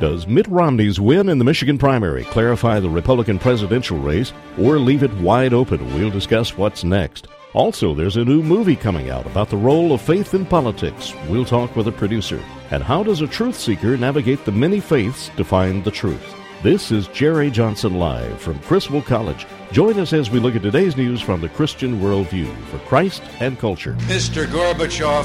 Does Mitt Romney's win in the Michigan primary clarify the Republican presidential race or leave it wide open? We'll discuss what's next. Also, there's a new movie coming out about the role of faith in politics. We'll talk with a producer. And how does a truth seeker navigate the many faiths to find the truth? This is Jerry Johnson Live from Criswell College. Join us as we look at today's news from the Christian worldview for Christ and culture. Mr. Gorbachev,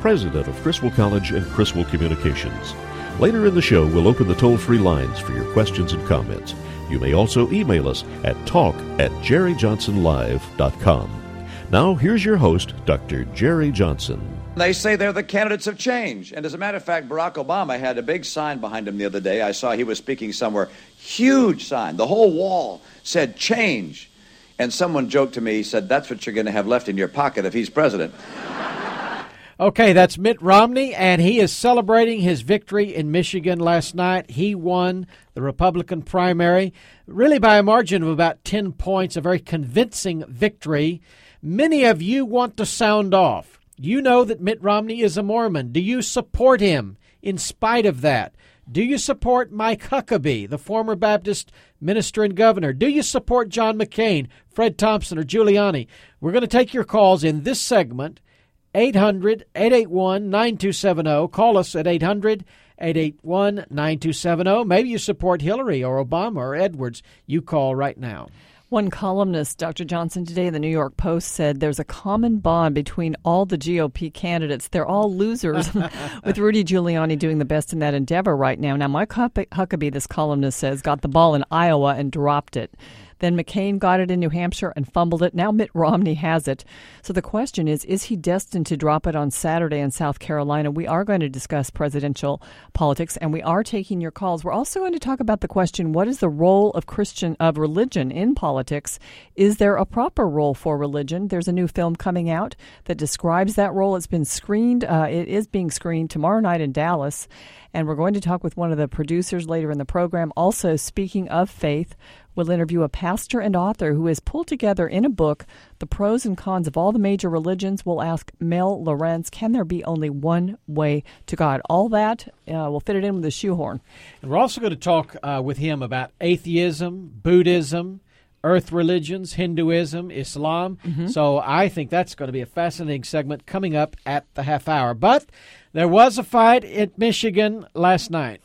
president of Criswell College and Criswell Communications. Later in the show, we'll open the toll free lines for your questions and comments. You may also email us at talk at jerryjohnsonlive.com. Now, here's your host, Dr. Jerry Johnson. They say they're the candidates of change. And as a matter of fact, Barack Obama had a big sign behind him the other day. I saw he was speaking somewhere. Huge sign. The whole wall said change. And someone joked to me, said, That's what you're going to have left in your pocket if he's president. Okay, that's Mitt Romney, and he is celebrating his victory in Michigan last night. He won the Republican primary, really by a margin of about 10 points, a very convincing victory. Many of you want to sound off. You know that Mitt Romney is a Mormon. Do you support him in spite of that? Do you support Mike Huckabee, the former Baptist minister and governor? Do you support John McCain, Fred Thompson, or Giuliani? We're going to take your calls in this segment. 800 881 9270. Call us at 800 881 9270. Maybe you support Hillary or Obama or Edwards. You call right now. One columnist, Dr. Johnson, today in the New York Post said there's a common bond between all the GOP candidates. They're all losers, with Rudy Giuliani doing the best in that endeavor right now. Now, Mike Huckabee, this columnist says, got the ball in Iowa and dropped it. Then McCain got it in New Hampshire and fumbled it. Now Mitt Romney has it. So the question is is he destined to drop it on Saturday in South Carolina? We are going to discuss presidential politics and we are taking your calls. We're also going to talk about the question what is the role of Christian of religion in politics? Is there a proper role for religion? There's a new film coming out that describes that role. It's been screened. Uh, it is being screened tomorrow night in Dallas. And we're going to talk with one of the producers later in the program. Also, speaking of faith, We'll interview a pastor and author who has pulled together in a book the pros and cons of all the major religions. We'll ask Mel Lawrenz, can there be only one way to God? All that, uh, we'll fit it in with a shoehorn. And we're also going to talk uh, with him about atheism, Buddhism, earth religions, Hinduism, Islam. Mm-hmm. So I think that's going to be a fascinating segment coming up at the half hour. But there was a fight at Michigan last night.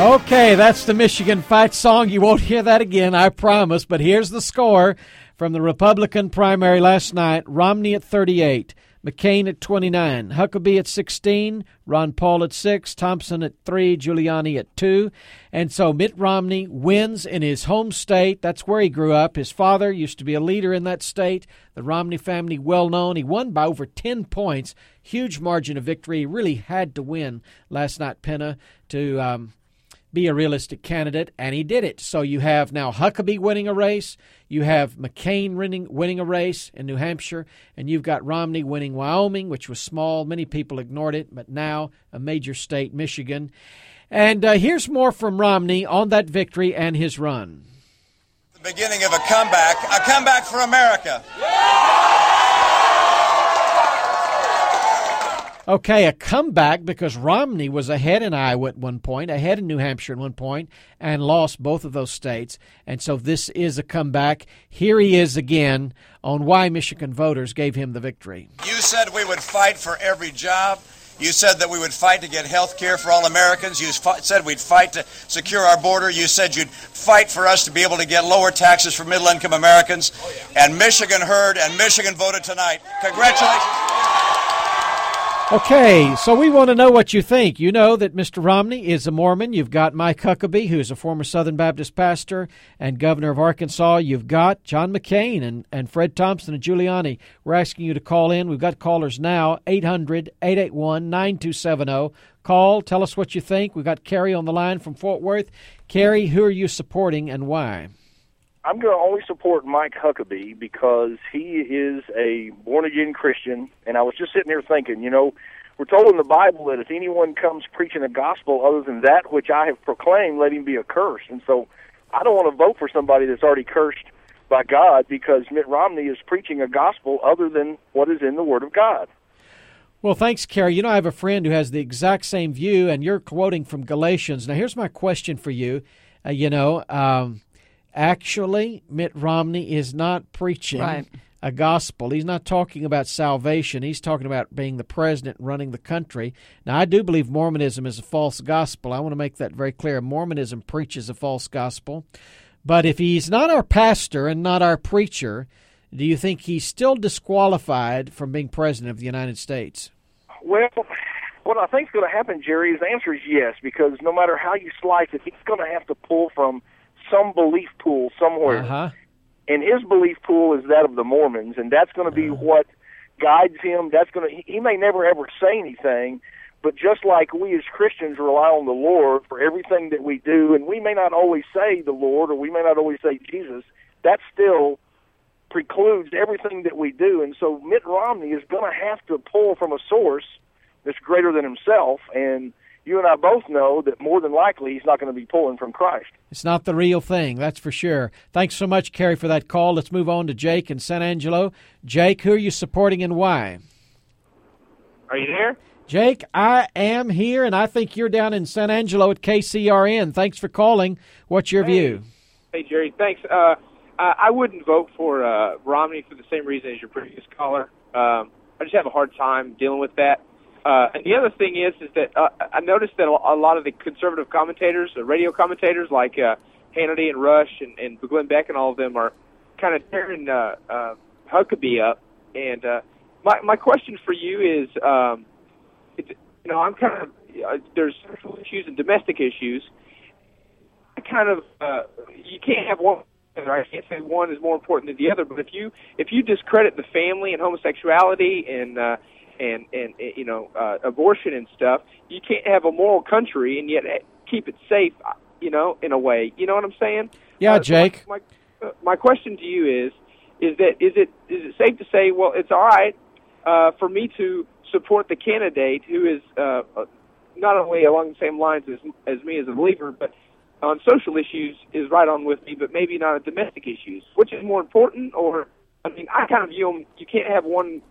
Okay, that's the Michigan fight song. You won't hear that again, I promise. But here's the score from the Republican primary last night Romney at 38, McCain at 29, Huckabee at 16, Ron Paul at 6, Thompson at 3, Giuliani at 2. And so Mitt Romney wins in his home state. That's where he grew up. His father used to be a leader in that state. The Romney family, well known. He won by over 10 points. Huge margin of victory. He really had to win last night, Penna, to. Um, be a realistic candidate, and he did it. So you have now Huckabee winning a race, you have McCain winning, winning a race in New Hampshire, and you've got Romney winning Wyoming, which was small. Many people ignored it, but now a major state, Michigan. And uh, here's more from Romney on that victory and his run. The beginning of a comeback, a comeback for America. Okay, a comeback because Romney was ahead in Iowa at one point, ahead in New Hampshire at one point, and lost both of those states. And so this is a comeback. Here he is again on why Michigan voters gave him the victory. You said we would fight for every job. You said that we would fight to get health care for all Americans. You said we'd fight to secure our border. You said you'd fight for us to be able to get lower taxes for middle income Americans. Oh, and Michigan heard and Michigan voted tonight. Congratulations. Okay, so we want to know what you think. You know that Mr. Romney is a Mormon. You've got Mike Huckabee, who's a former Southern Baptist pastor and governor of Arkansas. You've got John McCain and, and Fred Thompson and Giuliani. We're asking you to call in. We've got callers now, 800 881 9270. Call, tell us what you think. We've got Carrie on the line from Fort Worth. Carrie, who are you supporting and why? I'm going to only support Mike Huckabee because he is a born again Christian. And I was just sitting here thinking, you know, we're told in the Bible that if anyone comes preaching a gospel other than that which I have proclaimed, let him be accursed. And so I don't want to vote for somebody that's already cursed by God because Mitt Romney is preaching a gospel other than what is in the Word of God. Well, thanks, Kerry. You know, I have a friend who has the exact same view, and you're quoting from Galatians. Now, here's my question for you. Uh, you know, um, actually, Mitt Romney is not preaching Right. a gospel. He's not talking about salvation. He's talking about being the president and running the country. Now, I do believe Mormonism is a false gospel. I want to make that very clear. Mormonism preaches a false gospel. But if he's not our pastor and not our preacher, do you think he's still disqualified from being president of the United States? Well, what I think is going to happen, Jerry, is the answer is yes, because no matter how you slice it, he's going to have to pull from some belief pool somewhere. Uh-huh. And his belief pool is that of the Mormons, and that's going to be what guides him. That's going to he, he may never ever say anything, but just like we as Christians rely on the Lord for everything that we do, and we may not always say the Lord or we may not always say Jesus, that still precludes everything that we do. And so Mitt Romney is going to have to pull from a source that's greater than himself. And you and I both know that more than likely he's not going to be pulling from Christ. It's not the real thing, that's for sure. Thanks so much, Kerry, for that call. Let's move on to Jake in San Angelo. Jake, who are you supporting and why? Are you there? Jake, I am here, and I think you're down in San Angelo at KCRN. Thanks for calling. What's your view? Hey, Jerry, thanks. Uh, I I wouldn't vote for uh, Romney for the same reason as your previous caller. Um, I just have a hard time dealing with that. Uh, and the other thing is, is that uh, I noticed that a lot of the conservative commentators, the radio commentators like uh, Hannity and Rush and, and Glenn Beck and all of them are kind of tearing uh, uh, Huckabee up. And uh, my my question for you is, um, it, you know, I'm kind of uh, there's social issues and domestic issues. I kind of uh, you can't have one. I can't say one is more important than the other, but if you if you discredit the family and homosexuality and uh, and and you know uh, abortion and stuff, you can't have a moral country and yet keep it safe. You know, in a way, you know what I'm saying? Yeah, Uh, Jake. My, my, my question to you is: is that is it is it safe to say, well, it's all right uh, for me to support the candidate who is uh, uh, not only along the same lines as as me as a believer, but on social issues is right on with me, but maybe not on domestic issues. Which is more important? Or I mean, I kind of view them. You can't have one.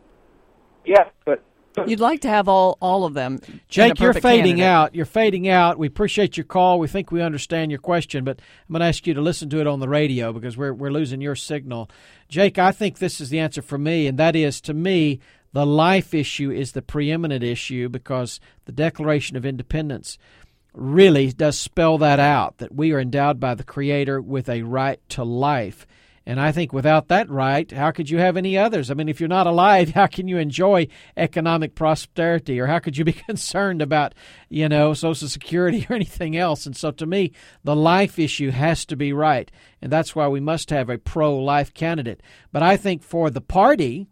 Yeah, but You'd like to have all all of them. Jake, you're fading candidate. out. You're fading out. We appreciate your call. We think we understand your question, but I'm going to ask you to listen to it on the radio because we're we're losing your signal. Jake, I think this is the answer for me, and that is to me the life issue is the preeminent issue because the Declaration of Independence really does spell that out that we are endowed by the Creator with a right to life. And I think without that right, how could you have any others? I mean, if you're not alive, how can you enjoy economic prosperity or how could you be concerned about, you know, Social Security or anything else? And so to me, the life issue has to be right. And that's why we must have a pro life candidate. But I think for the party,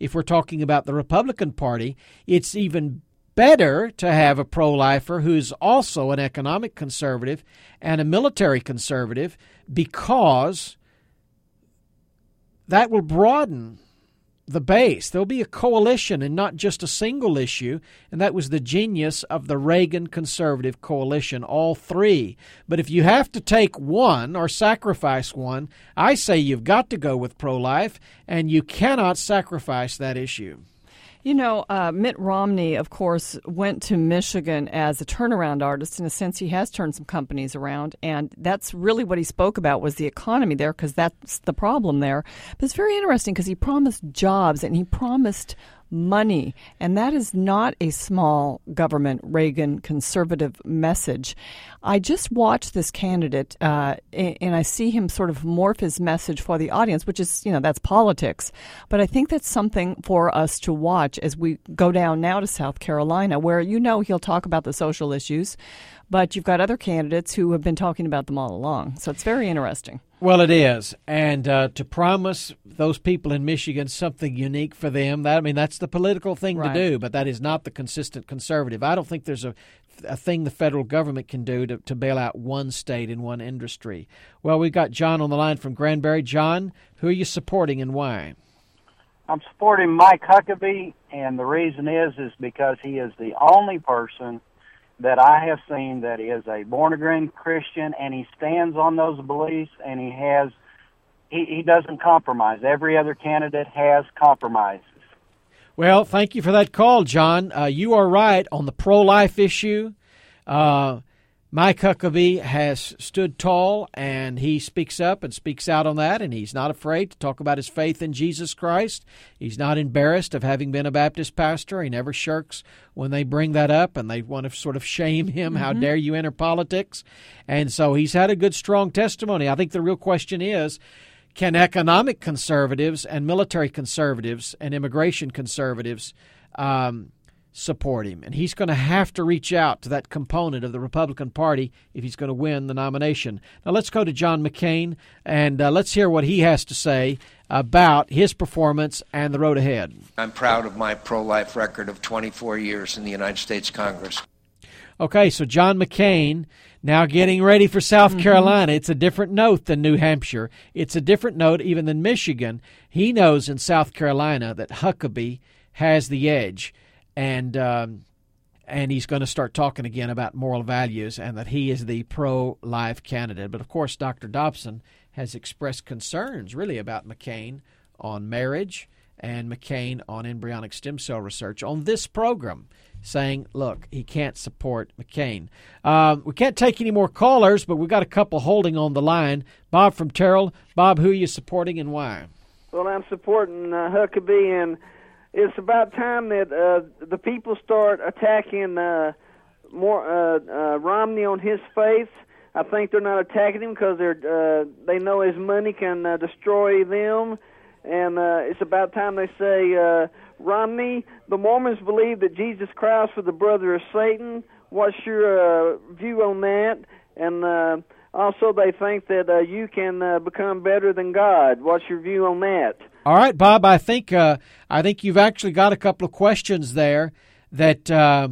if we're talking about the Republican Party, it's even better to have a pro lifer who's also an economic conservative and a military conservative because that will broaden the base. There'll be a coalition and not just a single issue, and that was the genius of the Reagan conservative coalition, all three. But if you have to take one or sacrifice one, I say you've got to go with pro life, and you cannot sacrifice that issue. You know, uh, Mitt Romney, of course, went to Michigan as a turnaround artist. In a sense, he has turned some companies around, and that's really what he spoke about was the economy there, because that's the problem there. But it's very interesting because he promised jobs and he promised money. And that is not a small government Reagan conservative message. I just watched this candidate uh, and I see him sort of morph his message for the audience, which is, you know, that's politics. But I think that's something for us to watch as we go down now to South Carolina, where you know he'll talk about the social issues but you've got other candidates who have been talking about them all along. So it's very interesting. Well, it is, and uh, to promise those people in Michigan something unique for them, that I mean, that's the political thing right. to do, but that is not the consistent conservative. I don't think there's a, a thing the federal government can do to, to bail out one state in one industry. Well, we've got John on the line from Granbury. John, who are you supporting and why? I'm supporting Mike Huckabee, and the reason is is because he is the only person that I have seen that is a born again Christian and he stands on those beliefs and he has he, he doesn't compromise. Every other candidate has compromises. Well, thank you for that call, John. Uh, you are right on the pro life issue. Uh, Mike Huckabee has stood tall and he speaks up and speaks out on that, and he's not afraid to talk about his faith in Jesus Christ. He's not embarrassed of having been a Baptist pastor. He never shirks when they bring that up and they want to sort of shame him. Mm-hmm. How dare you enter politics? And so he's had a good, strong testimony. I think the real question is can economic conservatives and military conservatives and immigration conservatives um, support him. And he's going to have to reach out to that component of the Republican Party if he's going to win the nomination. Now, let's go to John McCain and uh, let's hear what he has to say about his performance and the road ahead. I'm proud of my pro life record of 24 years in the United States Congress. Okay, so John McCain now getting ready for South mm-hmm. Carolina. It's a different note than New Hampshire. It's a different note even than Michigan. He knows in South Carolina that Huckabee has the edge and um, and he's going to start talking again about moral values and that he is the pro-life candidate. But of course, Dr. Dobson has expressed concerns really about McCain on marriage and McCain on embryonic stem cell research on this program, saying, look, he can't support McCain. Um, we can't take any more callers, but we've got a couple holding on the line. Bob from Terrell. Bob, who are you supporting and why? Well, I'm supporting uh, Huckabee and it's about time that uh, the people start attacking uh, more uh, uh, Romney on his faith. I think they're not attacking him because they're uh, they know his money can uh, destroy them, and uh, it's about time they say, uh, Romney, the Mormons believe that Jesus Christ was the brother of Satan. What's your uh, view on that? And uh, also, they think that uh, you can uh, become better than God. What's your view on that? All right, Bob. I think uh, I think you've actually got a couple of questions there that uh,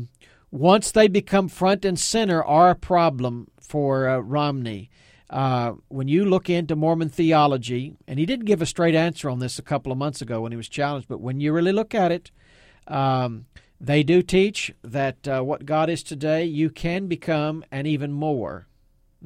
once they become front and center are a problem for uh, Romney. Uh, when you look into Mormon theology, and he didn't give a straight answer on this a couple of months ago when he was challenged, but when you really look at it, um, they do teach that uh, what God is today, you can become and even more.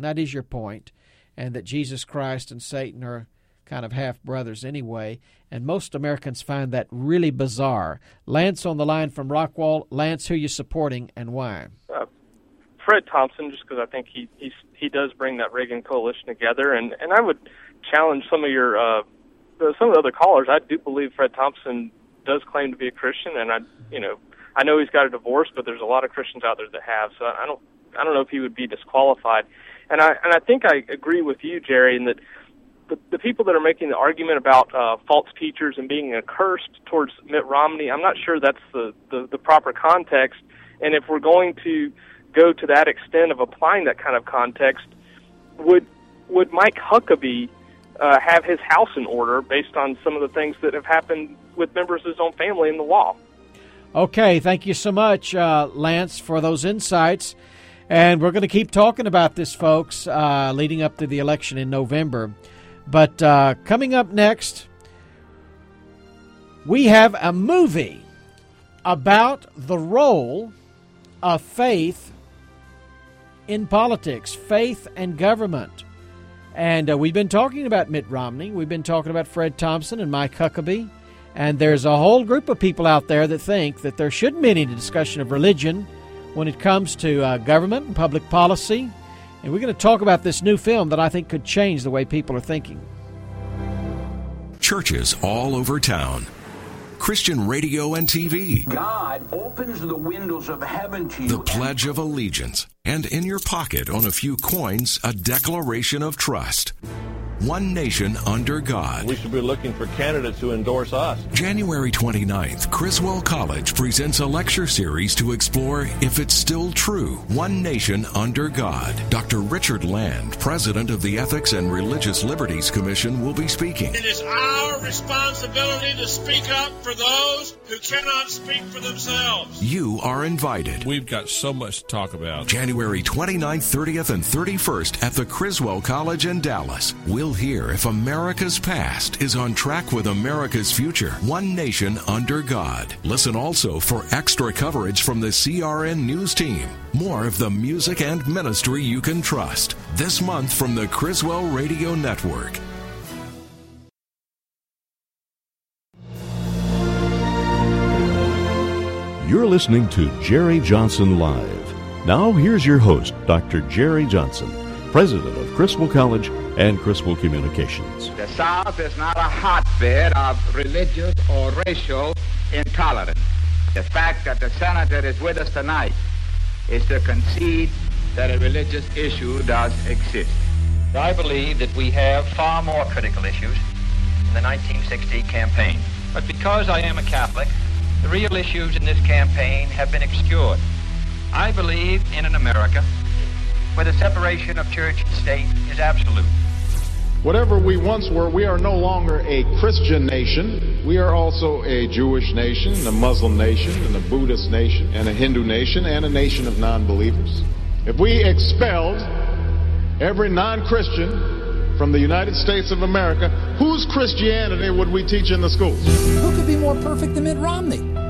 And that is your point, and that Jesus Christ and Satan are kind of half brothers anyway, and most Americans find that really bizarre. Lance on the line from Rockwall. Lance, who you supporting and why? Uh, Fred Thompson, just because I think he he's, he does bring that Reagan coalition together, and and I would challenge some of your uh, some of the other callers. I do believe Fred Thompson does claim to be a Christian, and I you know I know he's got a divorce, but there's a lot of Christians out there that have, so I don't I don't know if he would be disqualified. And I and I think I agree with you, Jerry, in that the, the people that are making the argument about uh, false teachers and being accursed towards Mitt Romney, I'm not sure that's the, the, the proper context. And if we're going to go to that extent of applying that kind of context, would would Mike Huckabee uh, have his house in order based on some of the things that have happened with members of his own family in the law? Okay, thank you so much, uh, Lance, for those insights. And we're going to keep talking about this, folks, uh, leading up to the election in November. But uh, coming up next, we have a movie about the role of faith in politics, faith and government. And uh, we've been talking about Mitt Romney. We've been talking about Fred Thompson and Mike Huckabee. And there's a whole group of people out there that think that there shouldn't be any discussion of religion when it comes to uh, government and public policy. And we're going to talk about this new film that I think could change the way people are thinking. Churches all over town. Christian radio and TV. God opens the windows of heaven to you. The Pledge of Allegiance. And in your pocket on a few coins, a declaration of trust. One nation under God. We should be looking for candidates who endorse us. January 29th, Criswell College presents a lecture series to explore if it's still true. One nation under God. Dr. Richard Land, president of the Ethics and Religious Liberties Commission, will be speaking. It is our responsibility to speak up for those who cannot speak for themselves. You are invited. We've got so much to talk about. January 29th, 30th, and 31st at the Criswell College in Dallas. We'll hear if America's past is on track with America's future. One nation under God. Listen also for extra coverage from the CRN News team. More of the music and ministry you can trust. This month from the Criswell Radio Network. You're listening to Jerry Johnson Live. Now, here's your host, Dr. Jerry Johnson, president of Criswell College and Criswell Communications. The South is not a hotbed of religious or racial intolerance. The fact that the senator is with us tonight is to concede that a religious issue does exist. I believe that we have far more critical issues in the 1960 campaign. But because I am a Catholic, the real issues in this campaign have been obscured. I believe in an America where the separation of church and state is absolute. Whatever we once were, we are no longer a Christian nation. We are also a Jewish nation, a Muslim nation, and a Buddhist nation, and a Hindu nation, and a nation of non believers. If we expelled every non Christian from the United States of America, whose Christianity would we teach in the schools? Who could be more perfect than Mitt Romney?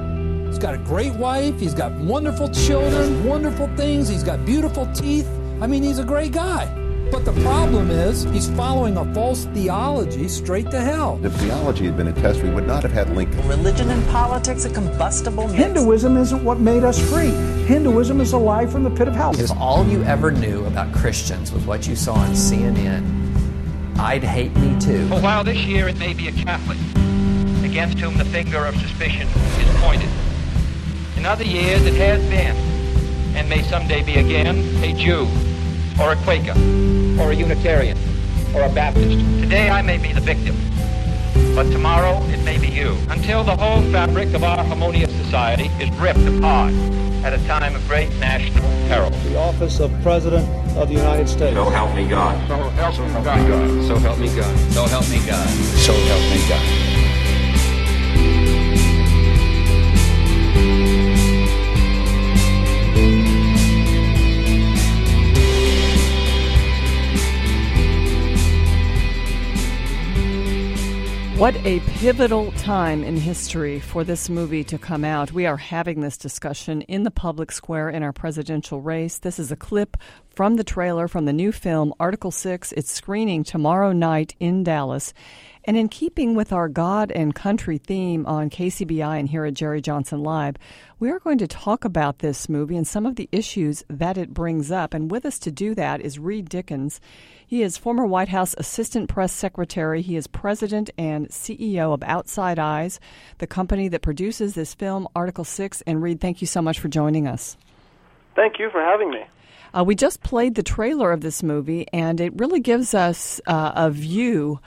He's got a great wife, he's got wonderful children, wonderful things, he's got beautiful teeth. I mean, he's a great guy. But the problem is, he's following a false theology straight to hell. If theology had been a test, we would not have had Lincoln. Religion and politics, a combustible mix. Hinduism isn't what made us free. Hinduism is a lie from the pit of hell. If all you ever knew about Christians was what you saw on CNN, I'd hate me too. For while this year it may be a Catholic against whom the finger of suspicion is pointed, in other years it has been, and may someday be again, a Jew or a Quaker, or a Unitarian, or a Baptist. Today I may be the victim, but tomorrow it may be you, until the whole fabric of our harmonious society is ripped apart at a time of great national peril. The office of President of the United States. So help me God. So help me God. So help me God. So help me God. So help me God. What a pivotal time in history for this movie to come out. We are having this discussion in the public square in our presidential race. This is a clip from the trailer from the new film, Article 6. It's screening tomorrow night in Dallas. And in keeping with our God and country theme on KCBI and here at Jerry Johnson Live, we are going to talk about this movie and some of the issues that it brings up. And with us to do that is Reed Dickens. He is former White House Assistant Press Secretary. He is president and CEO of Outside Eyes, the company that produces this film, Article 6. And Reed, thank you so much for joining us. Thank you for having me. Uh, we just played the trailer of this movie, and it really gives us uh, a view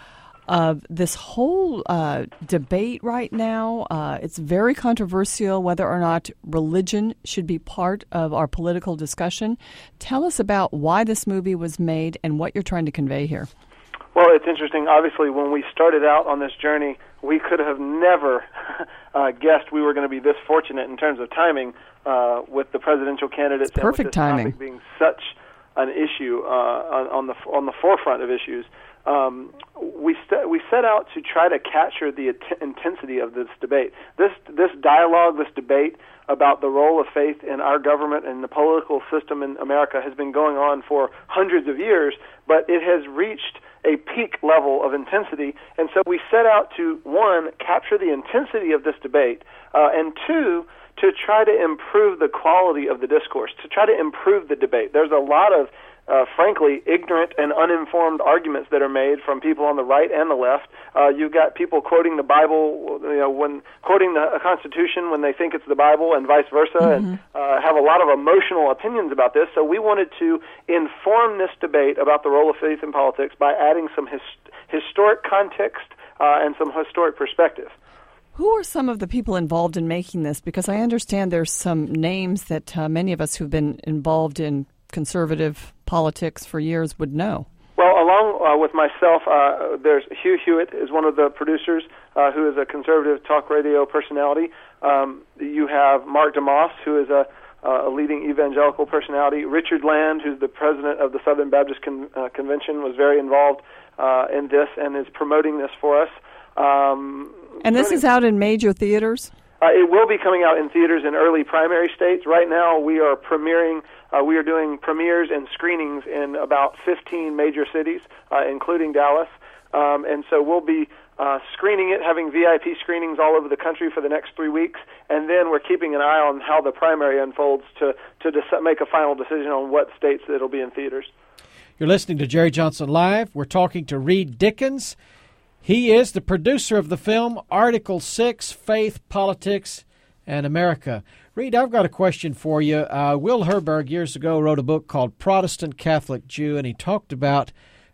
of this whole uh, debate right now. Uh, it's very controversial whether or not religion should be part of our political discussion. Tell us about why this movie was made and what you're trying to convey here. Well, it's interesting. Obviously, when we started out on this journey, we could have never uh, guessed we were going to be this fortunate in terms of timing uh, with the presidential candidates. It's perfect and timing. being such an issue uh, on, on the on the forefront of issues um, we st- we set out to try to capture the at- intensity of this debate. This this dialogue, this debate about the role of faith in our government and the political system in America has been going on for hundreds of years, but it has reached a peak level of intensity. And so we set out to one capture the intensity of this debate, uh, and two to try to improve the quality of the discourse, to try to improve the debate. There's a lot of uh, frankly, ignorant and uninformed arguments that are made from people on the right and the left. Uh, you've got people quoting the Bible, you know, when quoting the Constitution when they think it's the Bible, and vice versa, mm-hmm. and uh, have a lot of emotional opinions about this. So we wanted to inform this debate about the role of faith in politics by adding some his, historic context uh, and some historic perspective. Who are some of the people involved in making this? Because I understand there's some names that uh, many of us who've been involved in conservative politics for years would know. Well, along uh, with myself, uh, there's Hugh Hewitt is one of the producers uh, who is a conservative talk radio personality. Um, you have Mark DeMoss, who is a, a leading evangelical personality. Richard Land, who's the president of the Southern Baptist Con- uh, Convention, was very involved uh, in this and is promoting this for us. Um, and this is out in major theaters? Uh, it will be coming out in theaters in early primary states. Right now, we are premiering uh, we are doing premieres and screenings in about 15 major cities, uh, including Dallas. Um, and so we'll be uh, screening it, having VIP screenings all over the country for the next three weeks, and then we're keeping an eye on how the primary unfolds to to dec- make a final decision on what states it'll be in theaters. You're listening to Jerry Johnson Live. We're talking to Reed Dickens. He is the producer of the film Article 6 Faith, Politics, and America. Reed, I've got a question for you. Uh, Will Herberg years ago wrote a book called Protestant Catholic Jew, and he talked about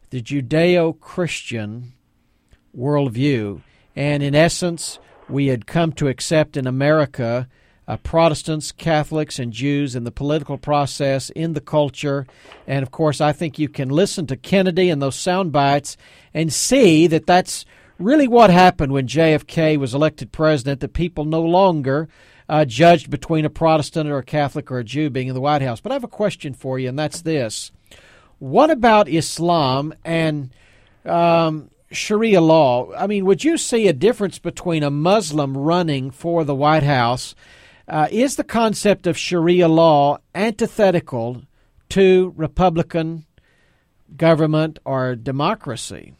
the Judeo Christian worldview. And in essence, we had come to accept in America uh, Protestants, Catholics, and Jews in the political process, in the culture. And of course, I think you can listen to Kennedy and those sound bites and see that that's really what happened when JFK was elected president, that people no longer uh, judged between a Protestant or a Catholic or a Jew being in the White House. But I have a question for you, and that's this: What about Islam and um, Sharia law? I mean, would you see a difference between a Muslim running for the White House? Uh, is the concept of Sharia law antithetical to Republican government or democracy?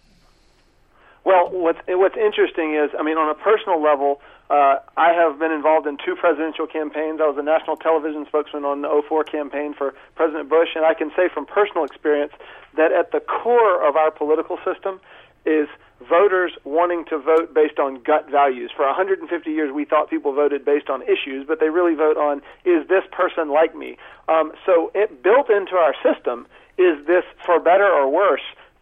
Well, what's what's interesting is, I mean, on a personal level, uh, I have been involved in two presidential campaigns. I was a national television spokesman on the 04 campaign for President Bush, and I can say from personal experience that at the core of our political system is voters wanting to vote based on gut values. For 150 years, we thought people voted based on issues, but they really vote on is this person like me? Um, so it built into our system is this for better or worse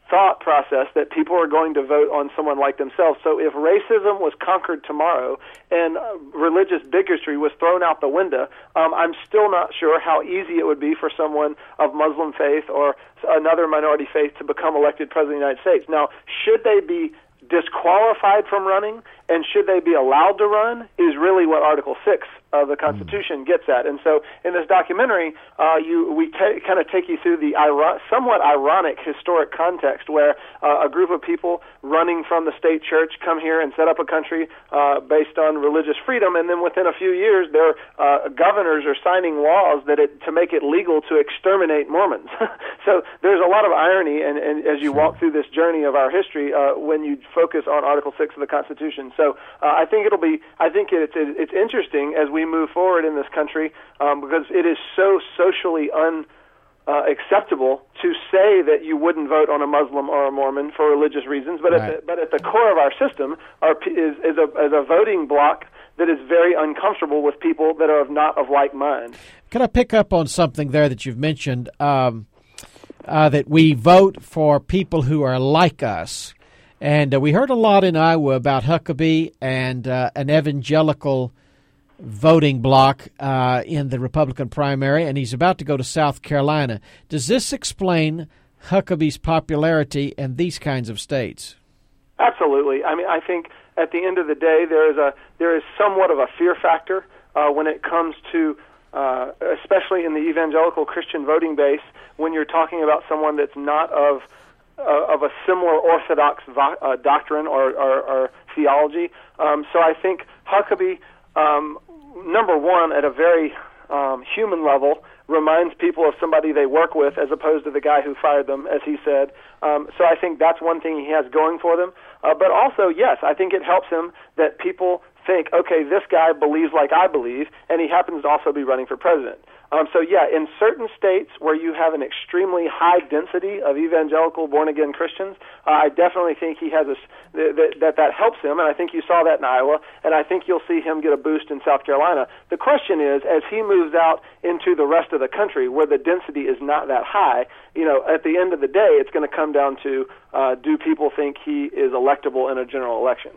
thought process that people are going to vote on someone like themselves. So if racism was conquered tomorrow and uh, religious bigotry was thrown out the window, um, I'm still not sure how easy it would be for someone of Muslim faith or another minority faith to become elected president of the United States. Now, should they be disqualified from running and should they be allowed to run is really what Article 6 of the Constitution gets at. And so in this documentary, uh, you we kind of take you through the iro- somewhat ironic historic context where uh, a group of people running from the state church come here and set up a country uh, based on religious freedom, and then within a few years, their uh, governors are signing laws that it, to make it legal to exterminate Mormons. so there's a lot of irony, and, and as you walk through this journey of our history, uh, when you focus on Article Six of the Constitution. So uh, I think it'll be I think it's it's interesting as we move forward in this country um, because it is so socially un. Uh, acceptable to say that you wouldn't vote on a Muslim or a Mormon for religious reasons, but right. at the, but at the core of our system is is a, is a voting block that is very uncomfortable with people that are of not of like mind. Can I pick up on something there that you've mentioned? Um, uh, that we vote for people who are like us. And uh, we heard a lot in Iowa about Huckabee and uh, an evangelical voting bloc uh, in the Republican primary, and he's about to go to South Carolina. Does this explain Huckabee's popularity in these kinds of states? Absolutely. I mean, I think at the end of the day, there is a there is somewhat of a fear factor uh, when it comes to, uh, especially in the evangelical Christian voting base, when you're talking about someone that's not of uh, of a similar orthodox vo- uh, doctrine or, or, or theology. Um, so I think Huckabee um, number one, at a very um, human level, reminds people of somebody they work with as opposed to the guy who fired them, as he said. Um, so I think that's one thing he has going for them. Uh, but also, yes, I think it helps him that people think, okay, this guy believes like I believe, and he happens to also be running for president. Um, so yeah, in certain states where you have an extremely high density of evangelical born again Christians, uh, I definitely think he has a that, that that helps him, and I think you saw that in Iowa, and I think you'll see him get a boost in South Carolina. The question is, as he moves out into the rest of the country where the density is not that high, you know, at the end of the day, it's going to come down to uh, do people think he is electable in a general election.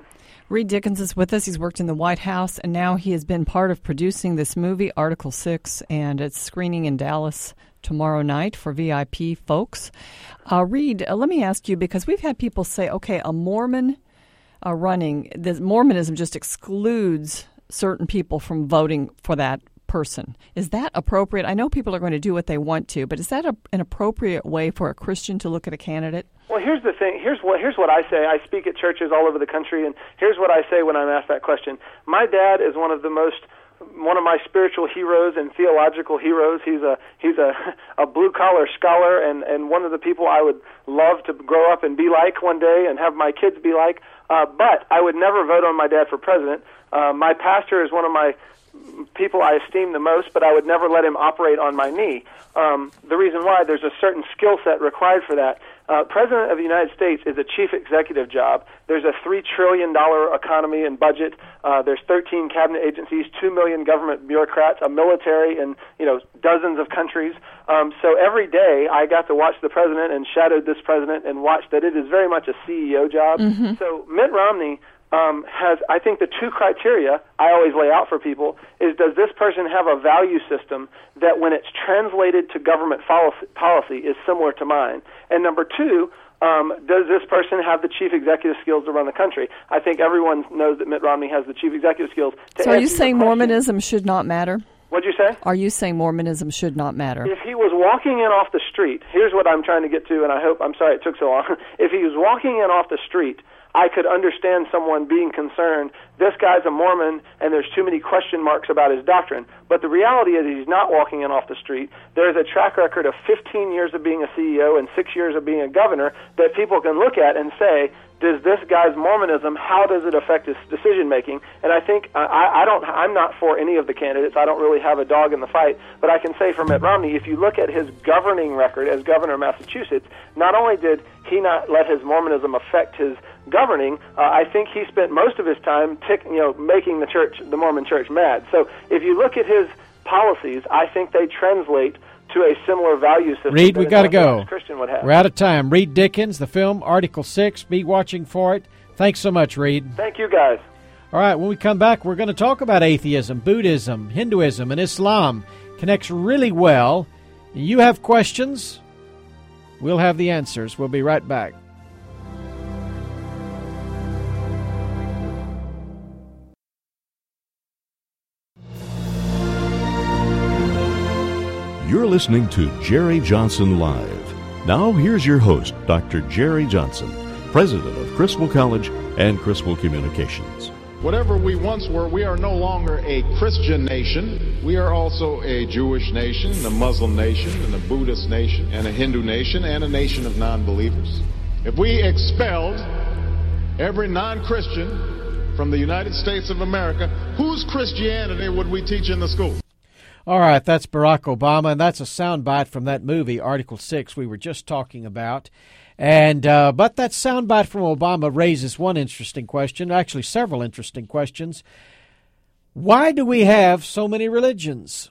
Reed Dickens is with us. He's worked in the White House, and now he has been part of producing this movie, Article 6, and it's screening in Dallas tomorrow night for VIP folks. Uh, Reed, uh, let me ask you because we've had people say, okay, a Mormon uh, running, the Mormonism just excludes certain people from voting for that person. Is that appropriate? I know people are going to do what they want to, but is that a, an appropriate way for a Christian to look at a candidate? Well, here's the thing. Here's what here's what I say. I speak at churches all over the country, and here's what I say when I'm asked that question. My dad is one of the most one of my spiritual heroes and theological heroes. He's a he's a a blue collar scholar and and one of the people I would love to grow up and be like one day and have my kids be like. Uh, but I would never vote on my dad for president. Uh, my pastor is one of my people I esteem the most, but I would never let him operate on my knee. Um, the reason why there's a certain skill set required for that. Uh, President of the United States is a chief executive job. There's a three trillion dollar economy and budget. Uh, there's 13 cabinet agencies, two million government bureaucrats, a military, and you know dozens of countries. Um, so every day I got to watch the president and shadowed this president and watched that it is very much a CEO job. Mm-hmm. So Mitt Romney um, has, I think, the two criteria I always lay out for people is does this person have a value system that, when it's translated to government policy, is similar to mine? And number two, um, does this person have the chief executive skills to run the country? I think everyone knows that Mitt Romney has the chief executive skills. so, are you saying Mormonism should not matter? What'd you say? Are you saying Mormonism should not matter? If he was walking in off the street, here's what I'm trying to get to, and I hope I'm sorry it took so long. if he was walking in off the street I could understand someone being concerned, this guy's a Mormon and there's too many question marks about his doctrine. But the reality is he's not walking in off the street. There's a track record of 15 years of being a CEO and six years of being a governor that people can look at and say, does this guy's Mormonism, how does it affect his decision making? And I think I, I don't, I'm not for any of the candidates. I don't really have a dog in the fight. But I can say for Mitt Romney, if you look at his governing record as governor of Massachusetts, not only did he not let his Mormonism affect his governing, uh, I think he spent most of his time, tick, you know, making the church, the Mormon Church, mad. So if you look at his policies, I think they translate to a similar value system. Reed, we got to go. Christian would have. We're out of time. Reed Dickens, the film Article Six. Be watching for it. Thanks so much, Reed. Thank you, guys. All right, when we come back, we're going to talk about atheism, Buddhism, Hinduism, and Islam. Connects really well. You have questions? We'll have the answers. We'll be right back. You're listening to Jerry Johnson Live. Now, here's your host, Dr. Jerry Johnson, president of Criswell College and Criswell Communications. Whatever we once were, we are no longer a Christian nation. We are also a Jewish nation, a Muslim nation, and a Buddhist nation, and a Hindu nation, and a nation of non believers. If we expelled every non Christian from the United States of America, whose Christianity would we teach in the school? All right, that's Barack Obama, and that's a soundbite from that movie, Article 6, we were just talking about. And uh, but that soundbite from Obama raises one interesting question, actually several interesting questions. Why do we have so many religions?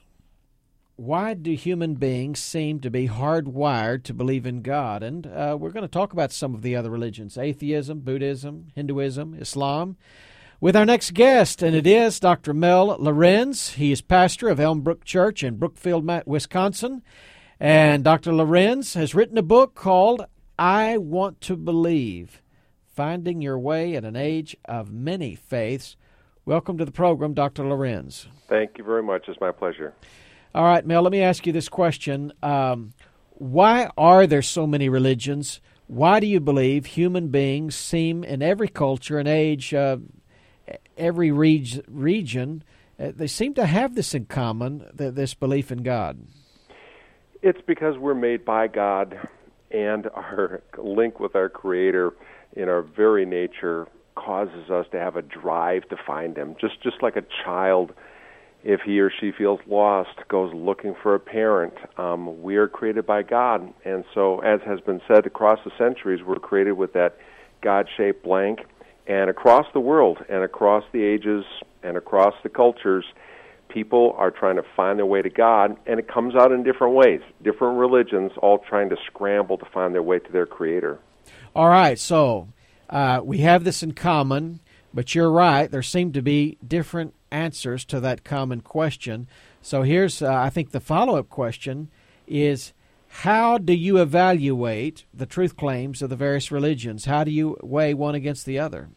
Why do human beings seem to be hardwired to believe in God? And uh, we're going to talk about some of the other religions atheism, Buddhism, Hinduism, Islam with our next guest, and it is Dr. Mel Lawrenz. He is pastor of Elmbrook Church in Brookfield, Wisconsin. And Dr. Lawrenz has written a book called I Want to Believe Finding Your Way in an Age of Many Faiths. Welcome to the program, Dr. Lawrenz. Thank you very much. It's my pleasure. All right, Mel, let me ask you this question. Um, why are there so many religions? Why do you believe human beings seem in every culture and age uh, every reg- region, uh, they seem to have this in common, th- this belief in God. It's because we're made by God, and our link with our Creator in our very nature causes us to have a drive to find Him. Just just like a child, if he or she feels lost, goes looking for a parent. Um, we are created by God, and so as has been said across the centuries, we're created with that God-shaped blank. And across the world, and across the ages, and across the cultures, people are trying to find their way to God, and it comes out in different ways. Different religions all trying to scramble to find their way to their Creator. All right, so uh, we have this in common, but you're right. There seem to be different answers to that common question. So here's, uh, I think, the follow up question is how do you evaluate the truth claims of the various religions? How do you weigh one against the other?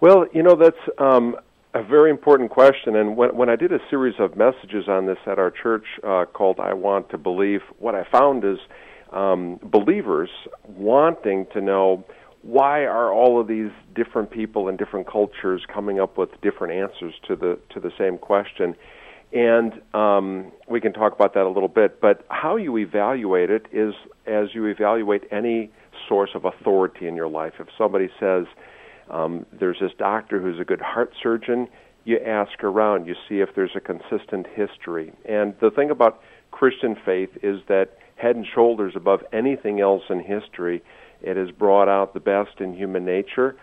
Well, you know, that's um, a very important question. And when, when I did a series of messages on this at our church uh, called I Want to Believe, what I found is um, believers wanting to know why are all of these different people in different cultures coming up with different answers to the to the same question and um, we can talk about that a little bit but how you evaluate it is as you evaluate any source of authority in your life if somebody says um, there's this doctor who's a good heart surgeon you ask around you see if there's a consistent history and the thing about christian faith is that head and shoulders above anything else in history it has brought out the best in human nature.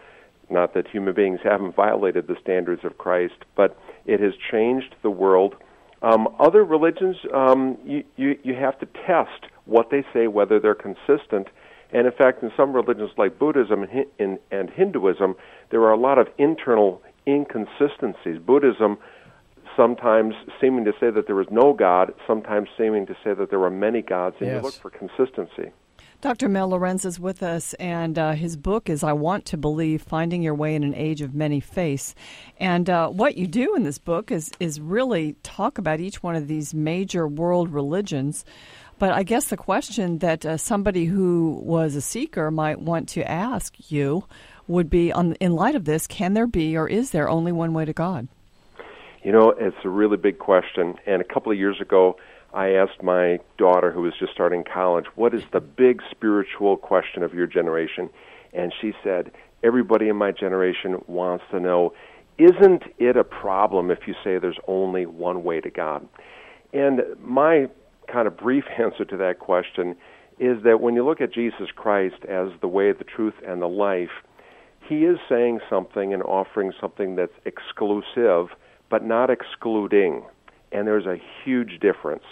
Not that human beings haven't violated the standards of Christ, but it has changed the world. Um, other religions, um, you, you, you have to test what they say, whether they're consistent. And in fact, in some religions like Buddhism and, and Hinduism, there are a lot of internal inconsistencies. Buddhism sometimes seeming to say that there is no God, sometimes seeming to say that there are many gods, and yes. you look for consistency. Dr. Mel Lawrenz is with us, and uh, his book is I Want to Believe Finding Your Way in an Age of Many Faiths. And uh, what you do in this book is, is really talk about each one of these major world religions. But I guess the question that uh, somebody who was a seeker might want to ask you would be on, in light of this, can there be or is there only one way to God? You know, it's a really big question. And a couple of years ago, I asked my daughter, who was just starting college, what is the big spiritual question of your generation? And she said, everybody in my generation wants to know, isn't it a problem if you say there's only one way to God? And my kind of brief answer to that question is that when you look at Jesus Christ as the way, the truth, and the life, he is saying something and offering something that's exclusive, but not excluding. And there's a huge difference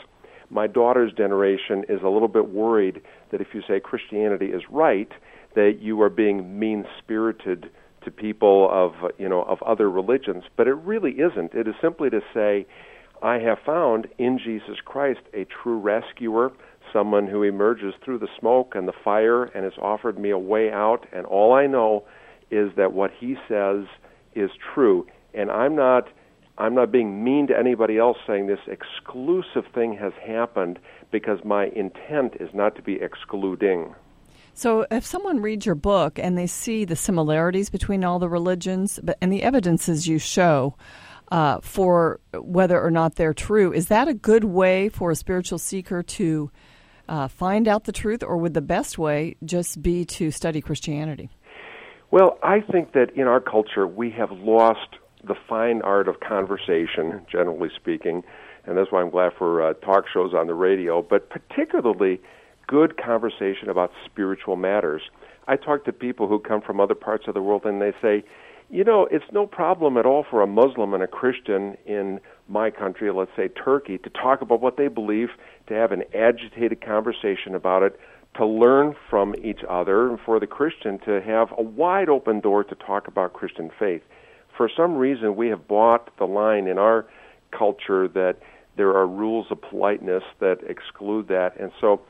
my daughter's generation is a little bit worried that if you say Christianity is right, that you are being mean spirited to people of you know of other religions. But it really isn't. It is simply to say, I have found in Jesus Christ a true rescuer, someone who emerges through the smoke and the fire and has offered me a way out. And all I know is that what he says is true. And I'm not I'm not being mean to anybody else saying this exclusive thing has happened because my intent is not to be excluding. So, if someone reads your book and they see the similarities between all the religions and the evidences you show uh, for whether or not they're true, is that a good way for a spiritual seeker to uh, find out the truth, or would the best way just be to study Christianity? Well, I think that in our culture we have lost the fine art of conversation, generally speaking, and that's why I'm glad for uh, talk shows on the radio, but particularly good conversation about spiritual matters. I talk to people who come from other parts of the world and they say, you know, it's no problem at all for a Muslim and a Christian in my country, let's say Turkey, to talk about what they believe, to have an agitated conversation about it, to learn from each other, and for the Christian to have a wide open door to talk about Christian faith for some reason we have bought the line in our culture that there are rules of politeness that exclude that. And so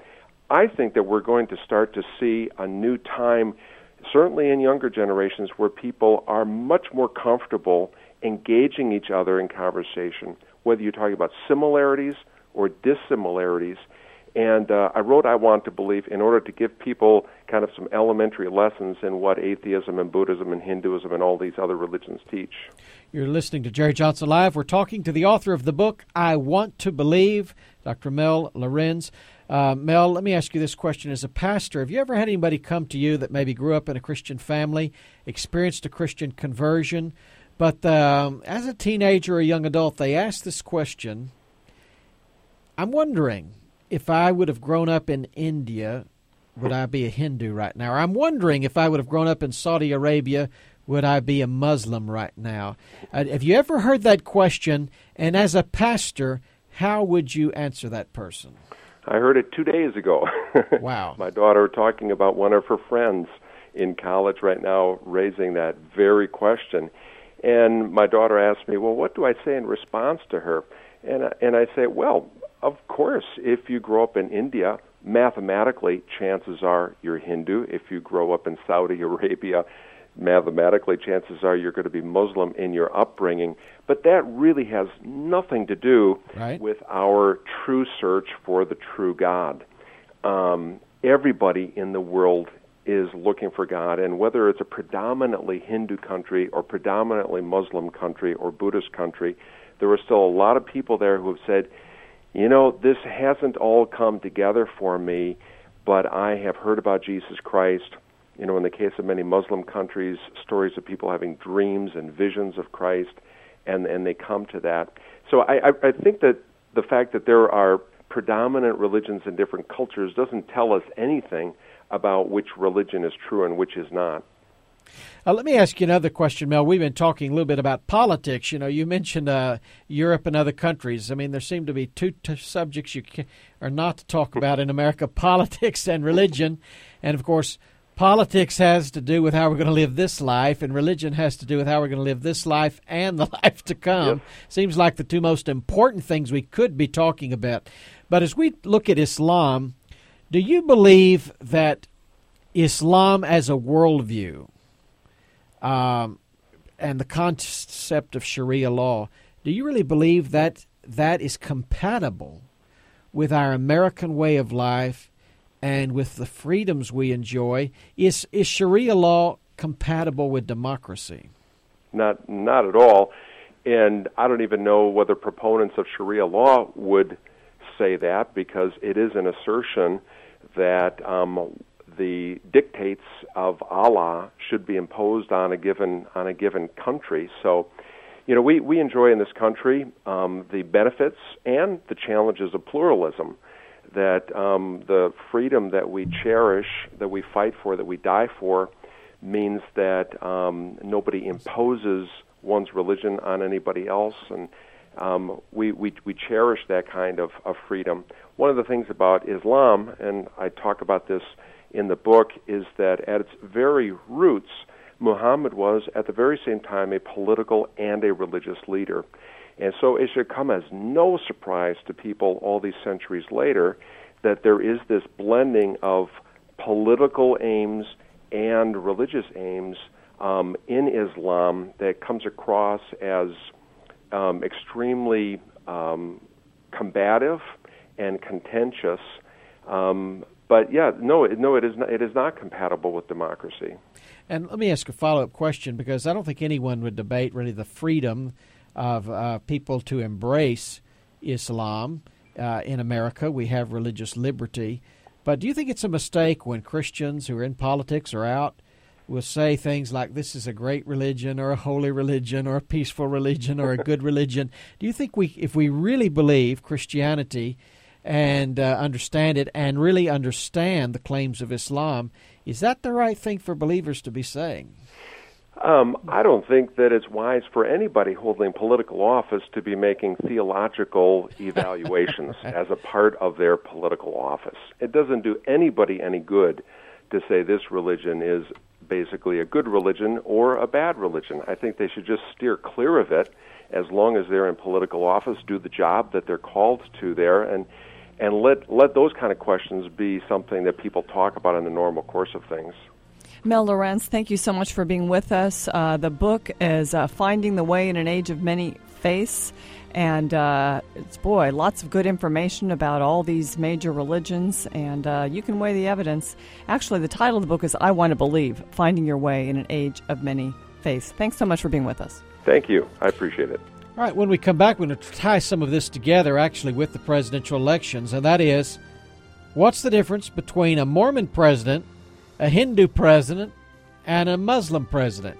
I think that we're going to start to see a new time, certainly in younger generations, where people are much more comfortable engaging each other in conversation, whether you're talking about similarities or dissimilarities. And uh, I wrote I Want to Believe in order to give people kind of some elementary lessons in what atheism and Buddhism and Hinduism and all these other religions teach. You're listening to Jerry Johnson Live. We're talking to the author of the book, I Want to Believe, Dr. Mel Lawrenz. Uh, Mel, let me ask you this question. As a pastor, have you ever had anybody come to you that maybe grew up in a Christian family, experienced a Christian conversion, but um, as a teenager or a young adult, they asked this question I'm wondering if I would have grown up in India, would I be a Hindu right now? I'm wondering if I would have grown up in Saudi Arabia, would I be a Muslim right now? Uh, have you ever heard that question? And as a pastor, how would you answer that person? I heard it two days ago. wow. My daughter talking about one of her friends in college right now raising that very question. And my daughter asked me, "Well, what do I say in response to her?" And and I say, "Well, of course, if you grow up in India, mathematically, chances are you're Hindu. If you grow up in Saudi Arabia, mathematically, chances are you're going to be Muslim in your upbringing. But that really has nothing to do right. with our true search for the true God. Um, everybody in the world is looking for God, and whether it's a predominantly Hindu country or predominantly Muslim country or Buddhist country, there are still a lot of people there who have said, you know, this hasn't all come together for me, but I have heard about Jesus Christ. You know, in the case of many Muslim countries, stories of people having dreams and visions of Christ, and and they come to that. So I, I, I think that the fact that there are predominant religions in different cultures doesn't tell us anything about which religion is true and which is not. Uh, let me ask you another question, Mel. We've been talking a little bit about politics. You know, you mentioned uh, Europe and other countries. I mean, there seem to be two t- subjects you can, are not to talk about in America: politics and religion. And of course, politics has to do with how we're going to live this life, and religion has to do with how we're going to live this life and the life to come. Yep. Seems like the two most important things we could be talking about. But as we look at Islam, do you believe that Islam as a worldview um, and the concept of Sharia law, do you really believe that that is compatible with our American way of life and with the freedoms we enjoy? Is, is Sharia law compatible with democracy? Not, not at all. And I don't even know whether proponents of Sharia law would say that because it is an assertion that um, the dictates of Allah should be imposed on a given on a given country. So, you know, we we enjoy in this country um, the benefits and the challenges of pluralism. That um, the freedom that we cherish, that we fight for, that we die for, means that um, nobody imposes one's religion on anybody else, and um, we, we we cherish that kind of, of freedom. One of the things about Islam, and I talk about this in the book is that at its very roots, Muhammad was at the very same time a political and a religious leader. And so it should come as no surprise to people all these centuries later that there is this blending of political aims and religious aims um, in Islam that comes across as um, extremely um, combative and contentious. Um, but yeah, no, no, it is not. It is not compatible with democracy. And let me ask a follow up question because I don't think anyone would debate really the freedom of uh, people to embrace Islam uh, in America. We have religious liberty, but do you think it's a mistake when Christians who are in politics or out will say things like this is a great religion or a holy religion or a peaceful religion or a good religion? Do you think we, if we really believe Christianity? And uh, understand it and really understand the claims of Islam. Is that the right thing for believers to be saying? Um, I don't think that it's wise for anybody holding political office to be making theological evaluations as a part of their political office. It doesn't do anybody any good to say this religion is basically a good religion or a bad religion. I think they should just steer clear of it as long as they're in political office, do the job that they're called to there, and and let let those kind of questions be something that people talk about in the normal course of things. Mel Lawrenz, thank you so much for being with us. Uh, the book is uh, Finding the Way in an Age of Many Faiths. And uh, it's, boy, lots of good information about all these major religions, and uh, you can weigh the evidence. Actually, the title of the book is I Want to Believe Finding Your Way in an Age of Many Faiths. Thanks so much for being with us. Thank you. I appreciate it. All right, when we come back, we're going to tie some of this together actually with the presidential elections, and that is what's the difference between a Mormon president, a Hindu president, and a Muslim president?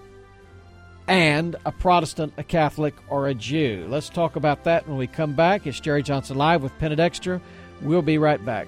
and a Protestant, a Catholic, or a Jew. Let's talk about that when we come back. It's Jerry Johnson Live with Penna Dexter. We'll be right back.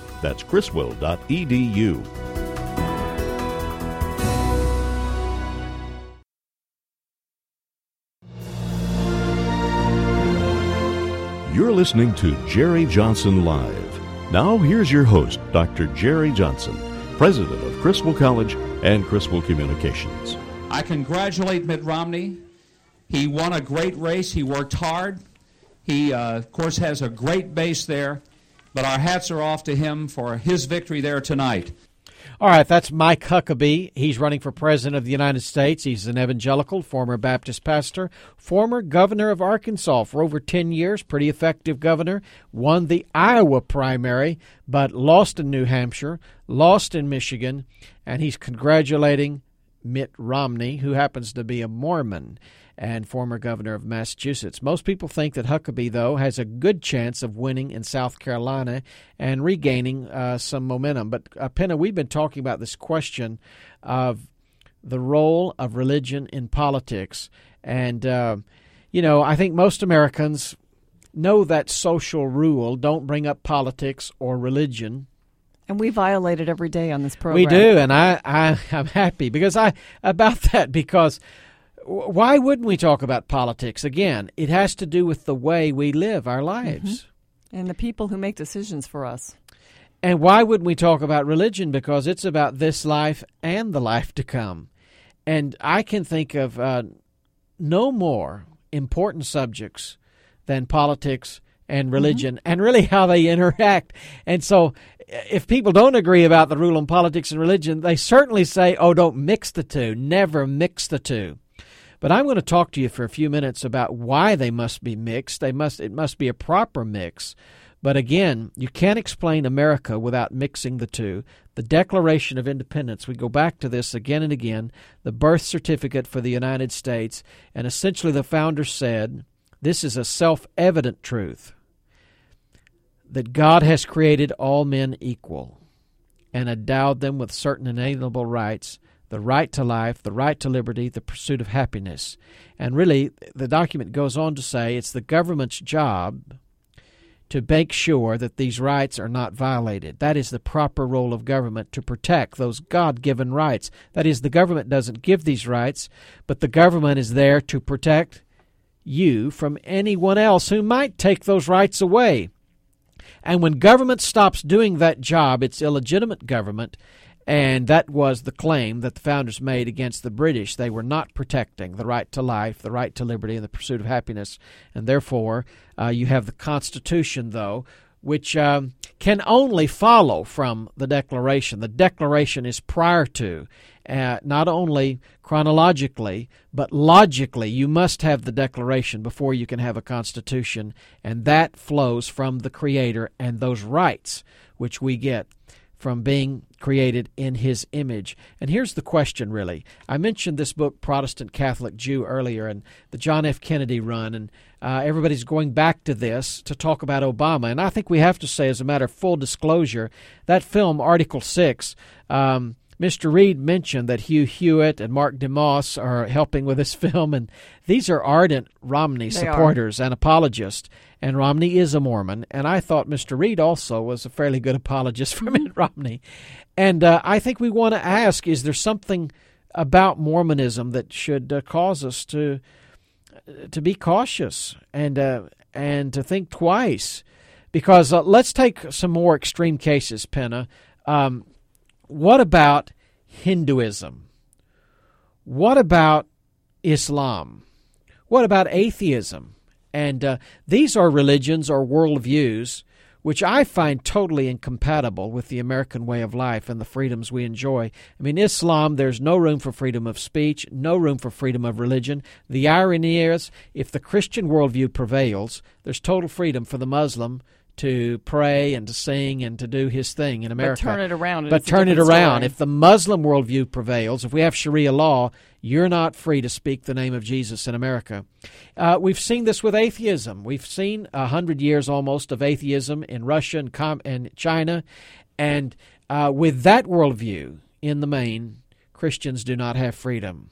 That's criswell.edu. You're listening to Jerry Johnson Live. Now, here's your host, Dr. Jerry Johnson, president of Criswell College and Criswell Communications. I congratulate Mitt Romney. He won a great race. He worked hard. He, uh, of course, has a great base there. But our hats are off to him for his victory there tonight. All right, that's Mike Huckabee. He's running for President of the United States. He's an evangelical, former Baptist pastor, former governor of Arkansas for over 10 years, pretty effective governor. Won the Iowa primary, but lost in New Hampshire, lost in Michigan, and he's congratulating Mitt Romney, who happens to be a Mormon and former governor of Massachusetts. Most people think that Huckabee, though, has a good chance of winning in South Carolina and regaining uh, some momentum. But, uh, Penna, we've been talking about this question of the role of religion in politics. And, uh, you know, I think most Americans know that social rule don't bring up politics or religion. And we violate it every day on this program. We do, and I, I I'm happy because I about that because why wouldn't we talk about politics? Again, it has to do with the way we live our lives. Mm-hmm. And the people who make decisions for us. And why wouldn't we talk about religion? Because it's about this life and the life to come. And I can think of uh, no more important subjects than politics and mm-hmm. religion mm-hmm. and really how they interact. And so if people don't agree about the rule on politics and religion, they certainly say, oh, don't mix the two. Never mix the two. But I'm going to talk to you for a few minutes about why they must be mixed. They must it must be a proper mix. But again, you can't explain America without mixing the two. The Declaration of Independence, we go back to this again and again, the birth certificate for the United States, and essentially the founders said this is a self evident truth that God has created all men equal and endowed them with certain inalienable rights the right to life, the right to liberty, the pursuit of happiness. And really, the document goes on to say it's the government's job to make sure that these rights are not violated. That is the proper role of government to protect those God given rights. That is, the government doesn't give these rights, but the government is there to protect you from anyone else who might take those rights away. And when government stops doing that job, it's illegitimate government, and that was the claim that the founders made against the British. They were not protecting the right to life, the right to liberty, and the pursuit of happiness. And therefore, uh, you have the Constitution, though, which um, can only follow from the Declaration. The Declaration is prior to, uh, not only chronologically, but logically. You must have the Declaration before you can have a Constitution, and that flows from the Creator and those rights which we get from being created in his image. And here's the question really. I mentioned this book, Protestant Catholic Jew, earlier, and the John F. Kennedy run, and uh, everybody's going back to this to talk about Obama. And I think we have to say, as a matter of full disclosure, that film, Article 6, um, Mr. Reed mentioned that Hugh Hewitt and Mark DeMoss are helping with this film, and these are ardent Romney They supporters and apologists. And Romney is a Mormon, and I thought Mr. Reed also was a fairly good apologist for Mitt Romney. And uh, I think we want to ask: Is there something about Mormonism that should uh, cause us to to be cautious and uh, and to think twice? Because uh, let's take some more extreme cases, Penna. Um, what about Hinduism? What about Islam? What about atheism? And uh, these are religions or worldviews which I find totally incompatible with the American way of life and the freedoms we enjoy. I mean, Islam, there's no room for freedom of speech, no room for freedom of religion. The irony is, if the Christian worldview prevails, there's total freedom for the Muslim to pray and to sing and to do his thing in America. But turn it around But turn it around. story. If the Muslim worldview prevails, if we have Sharia law, you're not free to speak the name of Jesus in America. Uh, we've seen this with atheism. We've seen a hundred years almost of atheism in Russia and, Com- and China, and uh, with that worldview in the main, Christians do not have freedom.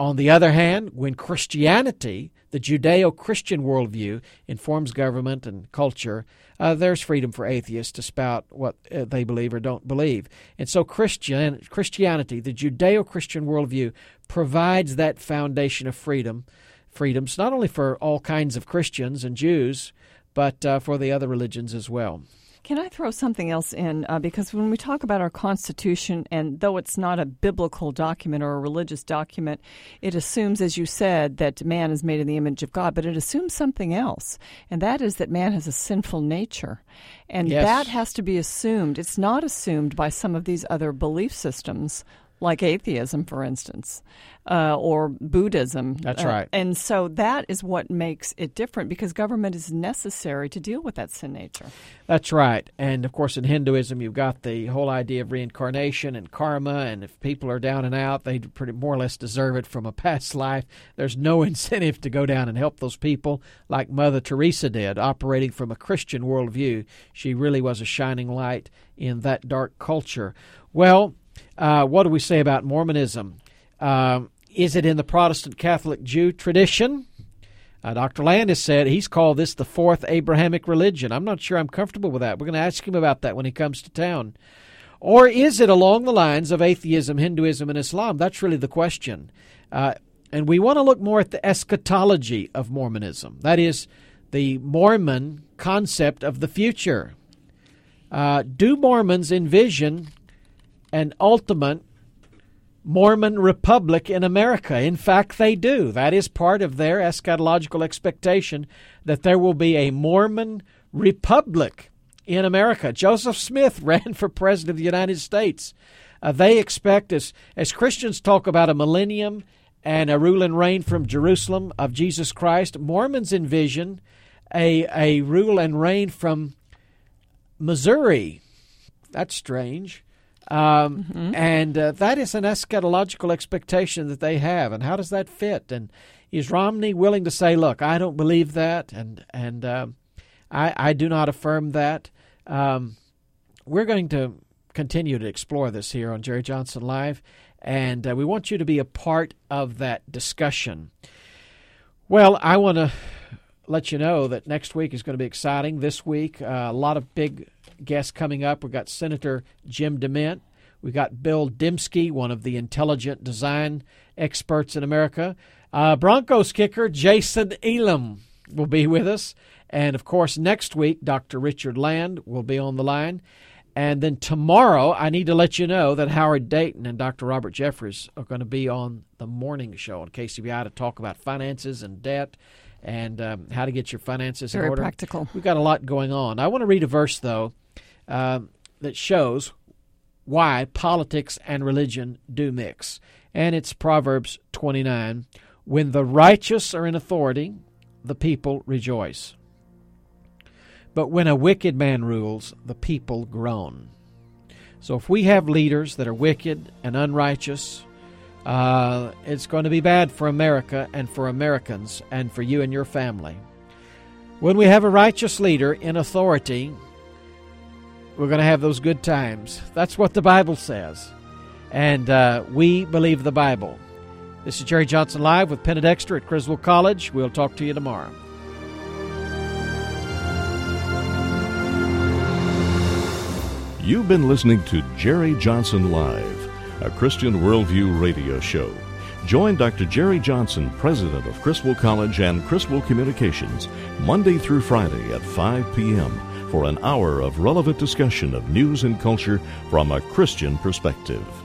On the other hand, when Christianity, the Judeo Christian worldview, informs government and culture, uh, there's freedom for atheists to spout what uh, they believe or don't believe. And so Christian, Christianity, the Judeo Christian worldview, provides that foundation of freedom, freedoms not only for all kinds of Christians and Jews, but uh, for the other religions as well. Can I throw something else in? Uh, because when we talk about our Constitution, and though it's not a biblical document or a religious document, it assumes, as you said, that man is made in the image of God, but it assumes something else, and that is that man has a sinful nature. And Yes. that has to be assumed. It's not assumed by some of these other belief systems, like atheism, for instance, uh, or Buddhism. That's Uh, right. And so that is what makes it different because government is necessary to deal with that sin nature. That's right. And of course, in Hinduism, you've got the whole idea of reincarnation and karma. And if people are down and out, they pretty more or less deserve it from a past life. There's no incentive to go down and help those people like Mother Teresa did, operating from a Christian worldview. She really was a shining light in that dark culture. Well, uh, what do we say about Mormonism? Um, is it in the Protestant Catholic Jew tradition? Uh, Dr. Landis said he's called this the fourth Abrahamic religion. I'm not sure I'm comfortable with that. We're going to ask him about that when he comes to town. Or is it along the lines of atheism, Hinduism, and Islam? That's really the question. Uh, and we want to look more at the eschatology of Mormonism. That is, the Mormon concept of the future. Uh, do Mormons envision an ultimate Mormon republic in America. In fact, they do. That is part of their eschatological expectation that there will be a Mormon republic in America. Joseph Smith ran for president of the United States. Uh, they expect, as, as Christians talk about a millennium and a rule and reign from Jerusalem of Jesus Christ, Mormons envision a, a rule and reign from Missouri. That's strange. Um, And uh, that is an eschatological expectation that they have. And how does that fit? And is Romney willing to say, "Look, I don't believe that," and and um, I I do not affirm that. Um, we're going to continue to explore this here on Jerry Johnson Live, and uh, we want you to be a part of that discussion. Well, I want to let you know that next week is going to be exciting. This week, uh, a lot of big guests coming up. We've got Senator Jim DeMint. We've got Bill Dembski, one of the intelligent design experts in America. Uh, Broncos kicker Jason Elam will be with us. And of course, next week, Dr. Richard Land will be on the line. And then tomorrow, I need to let you know that Howard Dayton and Dr. Robert Jeffress are going to be on the morning show on KCBI to talk about finances and debt and um, how to get your finances Very in order. practical. We've got a lot going on. I want to read a verse, though, um, that shows why politics and religion do mix. And it's Proverbs 29. When the righteous are in authority, the people rejoice. But when a wicked man rules, the people groan. So if we have leaders that are wicked and unrighteous, uh, it's going to be bad for America and for Americans and for you and your family. When we have a righteous leader in authority, we're going to have those good times. That's what the Bible says. and uh, we believe the Bible. This is Jerry Johnson Live with Penna Dexter at Criswell College. We'll talk to you tomorrow. You've been listening to Jerry Johnson Live, a Christian Worldview radio show. Join Dr. Jerry Johnson, president of Criswell College and Criswell Communications, Monday through Friday at 5 p.m. for an hour of relevant discussion of news and culture from a Christian perspective.